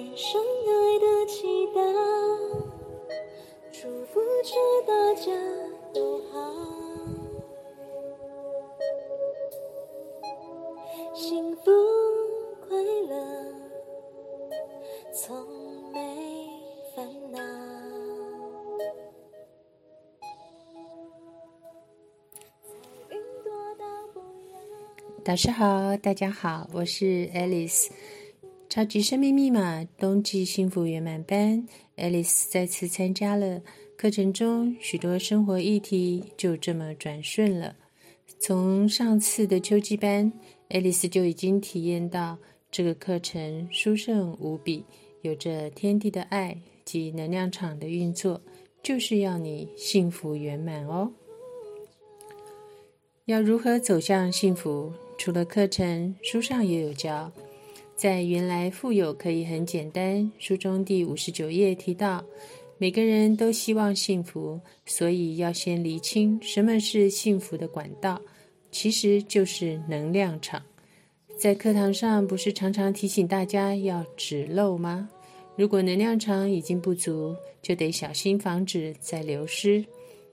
天上爱的祈祷，祝福着大家都好，幸福快乐从没烦恼。云朵到不要。导师好，大家好，我是 Alice。超级生命密码冬季幸福圆满班，Alice 再次参加了课程中，许多生活议题就这么转瞬了。从上次的秋季班，Alice 就已经体验到这个课程殊胜无比，有着天地的爱及能量场的运作，就是要你幸福圆满哦。要如何走向幸福？除了课程，书上也有教。在原来富有可以很简单，书中第五十九页提到，每个人都希望幸福，所以要先厘清什么是幸福的管道，其实就是能量场。在课堂上不是常常提醒大家要止漏吗？如果能量场已经不足，就得小心防止再流失。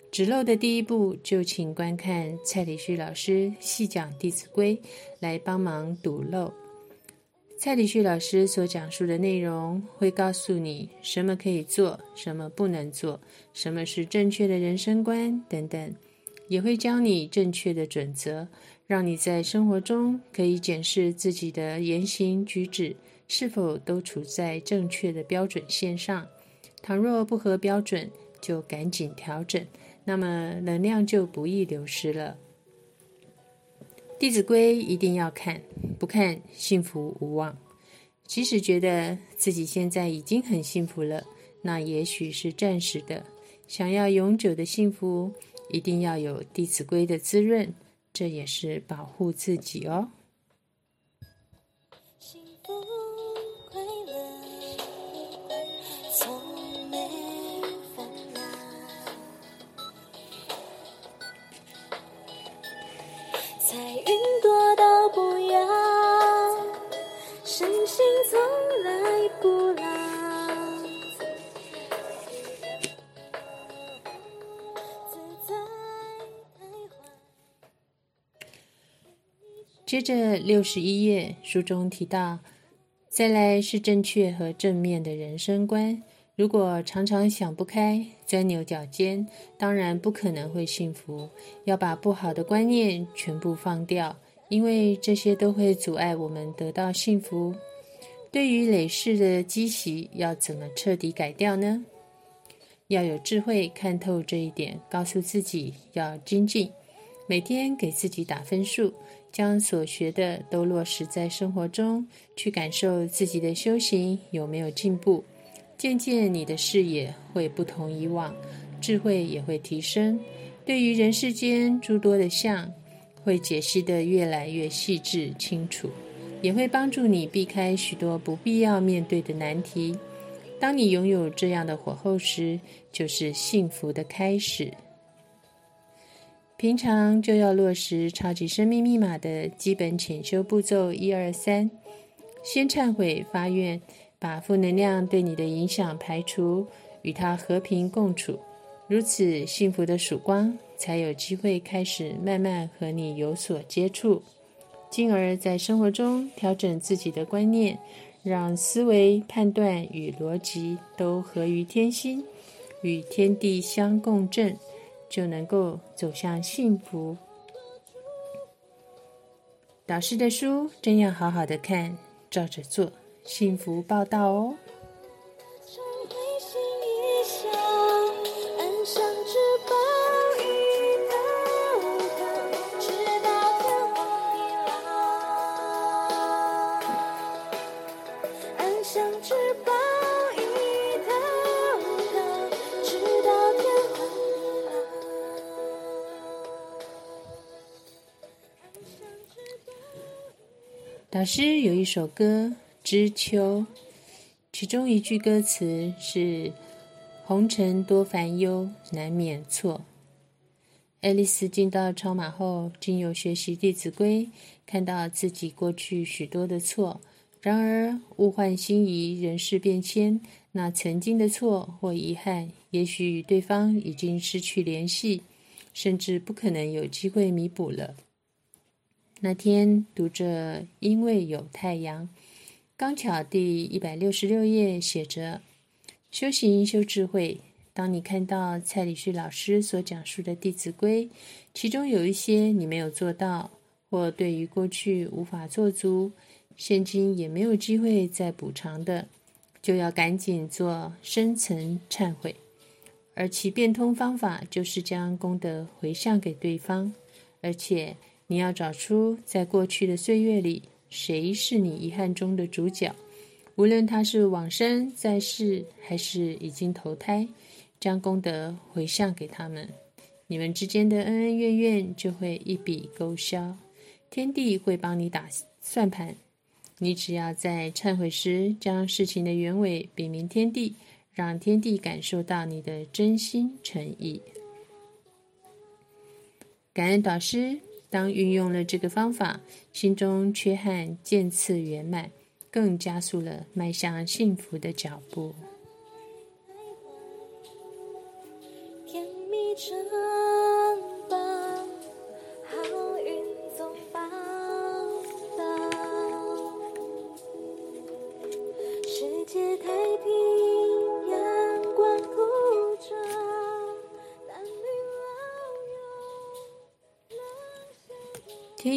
止漏的第一步，就请观看蔡礼旭老师细讲《弟子规》，来帮忙堵漏。蔡礼旭老师所讲述的内容，会告诉你什么可以做，什么不能做，什么是正确的人生观等等，也会教你正确的准则，让你在生活中可以检视自己的言行举止是否都处在正确的标准线上。倘若不合标准，就赶紧调整，那么能量就不易流失了。《弟子规》一定要看，不看幸福无望。即使觉得自己现在已经很幸福了，那也许是暂时的。想要永久的幸福，一定要有《弟子规》的滋润，这也是保护自己哦。接着六十一页，书中提到，再来是正确和正面的人生观。如果常常想不开、钻牛角尖，当然不可能会幸福。要把不好的观念全部放掉，因为这些都会阻碍我们得到幸福。对于累世的积习，要怎么彻底改掉呢？要有智慧看透这一点，告诉自己要精进，每天给自己打分数，将所学的都落实在生活中，去感受自己的修行有没有进步。渐渐，你的视野会不同以往，智慧也会提升。对于人世间诸多的相，会解析得越来越细致清楚，也会帮助你避开许多不必要面对的难题。当你拥有这样的火候时，就是幸福的开始。平常就要落实超级生命密码的基本潜修步骤一二三：先忏悔发愿，把负能量对你的影响排除，与它和平共处。如此，幸福的曙光才有机会开始慢慢和你有所接触，进而在生活中调整自己的观念，让思维、判断与逻辑都合于天心，与天地相共振，就能够走向幸福。导师的书真要好好的看，照着做，幸福报道哦。老师有一首歌《知秋》，其中一句歌词是“红尘多烦忧，难免错”。爱丽丝进到超马后，经由学习《弟子规》，看到自己过去许多的错，然而物换星移，人事变迁，那曾经的错或遗憾，也许与对方已经失去联系，甚至不可能有机会弥补了。那天读着《因为有太阳》，刚巧第一百六十六页写着：“修行修智慧。”当你看到蔡礼旭老师所讲述的《弟子规》，其中有一些你没有做到，或对于过去无法做足，现今也没有机会再补偿的，就要赶紧做深层忏悔。而其变通方法就是将功德回向给对方，而且你要找出在过去的岁月里，谁是你遗憾中的主角，无论他是往生在世，还是已经投胎。将功德回向给他们，你们之间的恩恩怨怨就会一笔勾销，天地会帮你打算盘。你只要在忏悔时将事情的原委禀明天地，让天地感受到你的真心诚意。感恩导师，当运用了这个方法，心中缺憾渐次圆满，更加速了迈向幸福的脚步。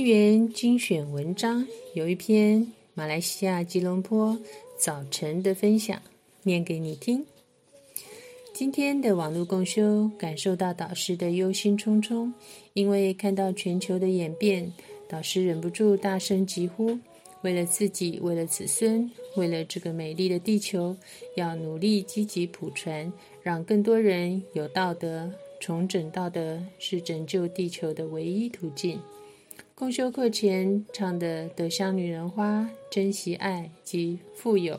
幼。天元精选文章有一篇马来西亚吉隆坡早晨的分享，念给你听。今天的网络共修，感受到导师的忧心忡忡，因为看到全球的演变，导师忍不住大声疾呼：为了自己，为了子孙，为了这个美丽的地球，要努力积极普传，让更多人有道德。重整道德是拯救地球的唯一途径。共修课前唱的《德香女人花》，珍惜爱及富有，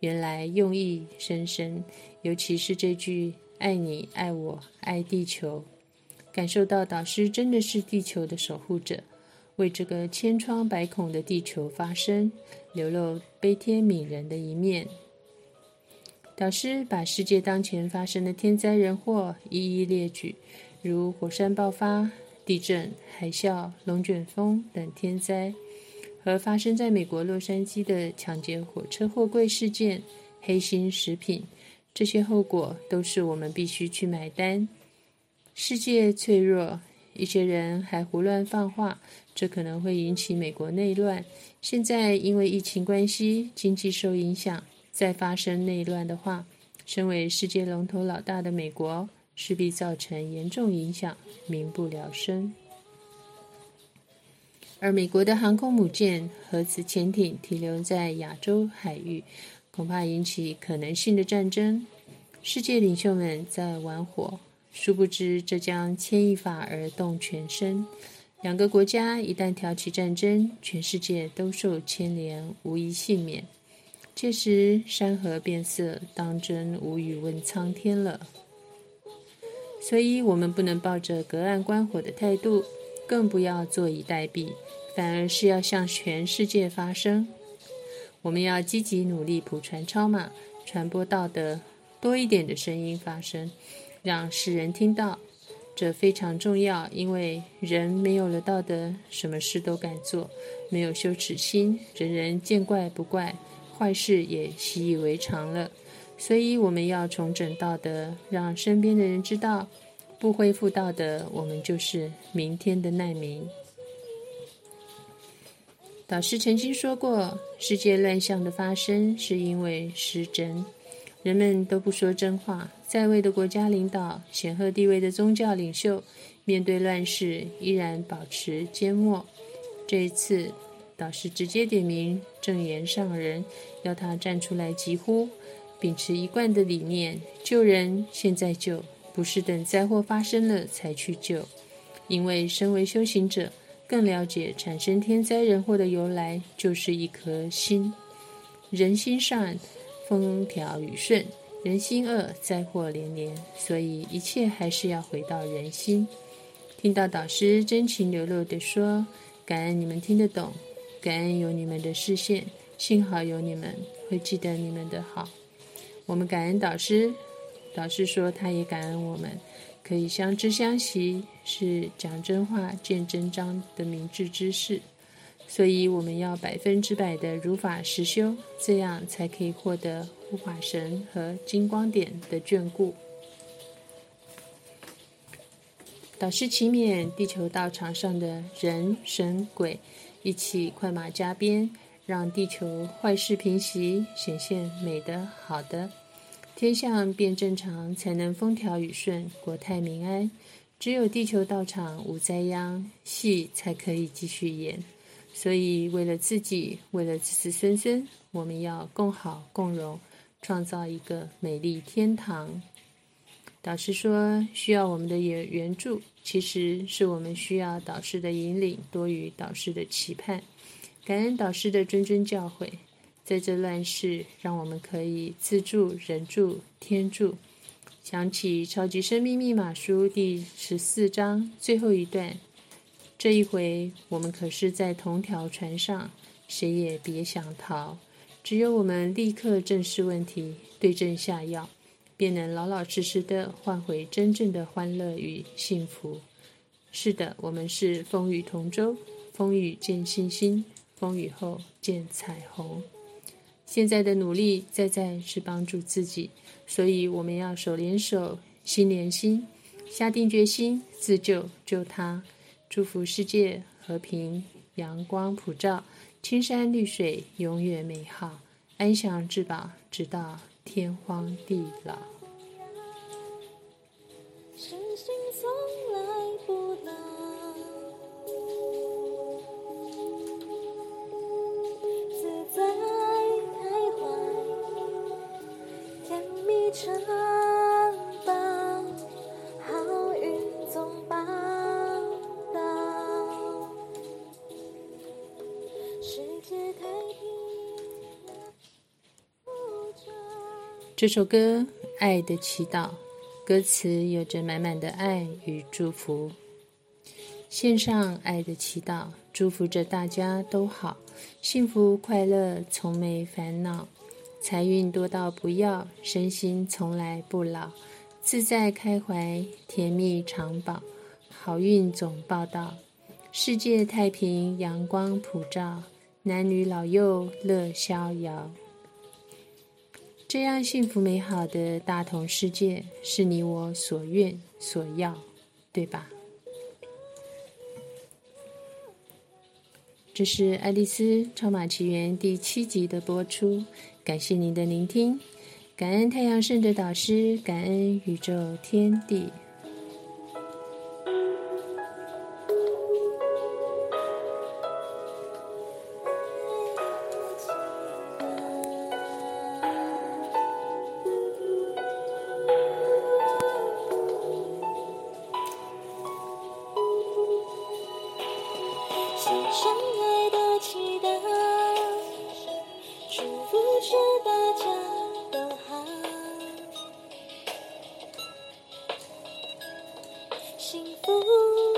原来用意深深。尤其是这句“爱你、爱我、爱地球”，感受到导师真的是地球的守护者，为这个千疮百孔的地球发声，流露悲天悯人的一面。导师把世界当前发生的天灾人祸一一列举，如火山爆发、地震、海啸、龙卷风等天灾，和发生在美国洛杉矶的抢劫火车货柜事件、黑心食品。这些后果都是我们必须去买单。世界脆弱，一些人还胡乱放话，这可能会引起美国内乱。现在因为疫情关系，经济受影响，再发生内乱的话，身为世界龙头老大的美国，势必造成严重影响，民不聊生。而美国的航空母舰、核潜艇停留在亚洲海域。恐怕引起可能性的战争，世界领袖们在玩火，殊不知这将牵一发而动全身。两个国家一旦挑起战争，全世界都受牵连，无一幸免。届时山河变色，当真无语问苍天了。所以，我们不能抱着隔岸观火的态度，更不要坐以待毙，反而是要向全世界发声。我们要积极努力普传超马，传播道德，多一点的声音发声，让世人听到，这非常重要。因为人没有了道德，什么事都敢做；没有羞耻心，人人见怪不怪，坏事也习以为常了。所以我们要重整道德，让身边的人知道，不恢复道德，我们就是明天的难民。导师曾经说过，世界乱象的发生是因为失真，人们都不说真话。在位的国家领导、显赫地位的宗教领袖，面对乱世依然保持缄默。这一次，导师直接点名正言上人，要他站出来疾呼，秉持一贯的理念：救人现在救，不是等灾祸发生了才去救。因为身为修行者。更了解产生天灾人祸的由来，就是一颗心。人心善，风调雨顺；人心恶，灾祸连连。所以一切还是要回到人心。听到导师真情流露地说：“感恩你们听得懂，感恩有你们的视线，幸好有你们，会记得你们的好。我们感恩导师，导师说他也感恩我们，可以相知相惜，是讲真话、见真章的明智之士。所以我们要百分之百的如法实修，这样才可以获得护法神和金光点的眷顾。导师祈勉地球道场上的人、神、鬼一起快马加鞭，让地球坏事平息，显现美的、好的，天象变正常，才能风调雨顺、国泰民安。只有地球道场无灾殃，戏才可以继续演。所以，为了自己，为了子子孙孙，我们要共好共荣，创造一个美丽天堂。导师说，需要我们的援援助，其实是我们需要导师的引领多于导师的期盼。感恩导师的谆谆教诲，在这乱世，让我们可以自助、人助、天助。想起《超级生命密码书》第十四章最后一段。这一回，我们可是在同条船上，谁也别想逃。只有我们立刻正视问题，对症下药，便能老老实实的换回真正的欢乐与幸福。是的，我们是风雨同舟，风雨见星星，风雨后见彩虹。现在的努力在在是帮助自己，所以我们要手连手，心连心，下定决心自救，救他。祝福世界和平，阳光普照，青山绿水永远美好，安详至宝，直到天荒地老。这首歌《爱的祈祷》，歌词有着满满的爱与祝福。献上爱的祈祷，祝福着大家都好，幸福快乐，从没烦恼，财运多到不要，身心从来不老，自在开怀，甜蜜长保，好运总报道，世界太平，阳光普照，男女老幼乐逍遥。这样幸福美好的大同世界，是你我所愿所要，对吧？这是《爱丽丝超马奇缘》第七集的播出，感谢您的聆听，感恩太阳圣者导师，感恩宇宙天地幸福。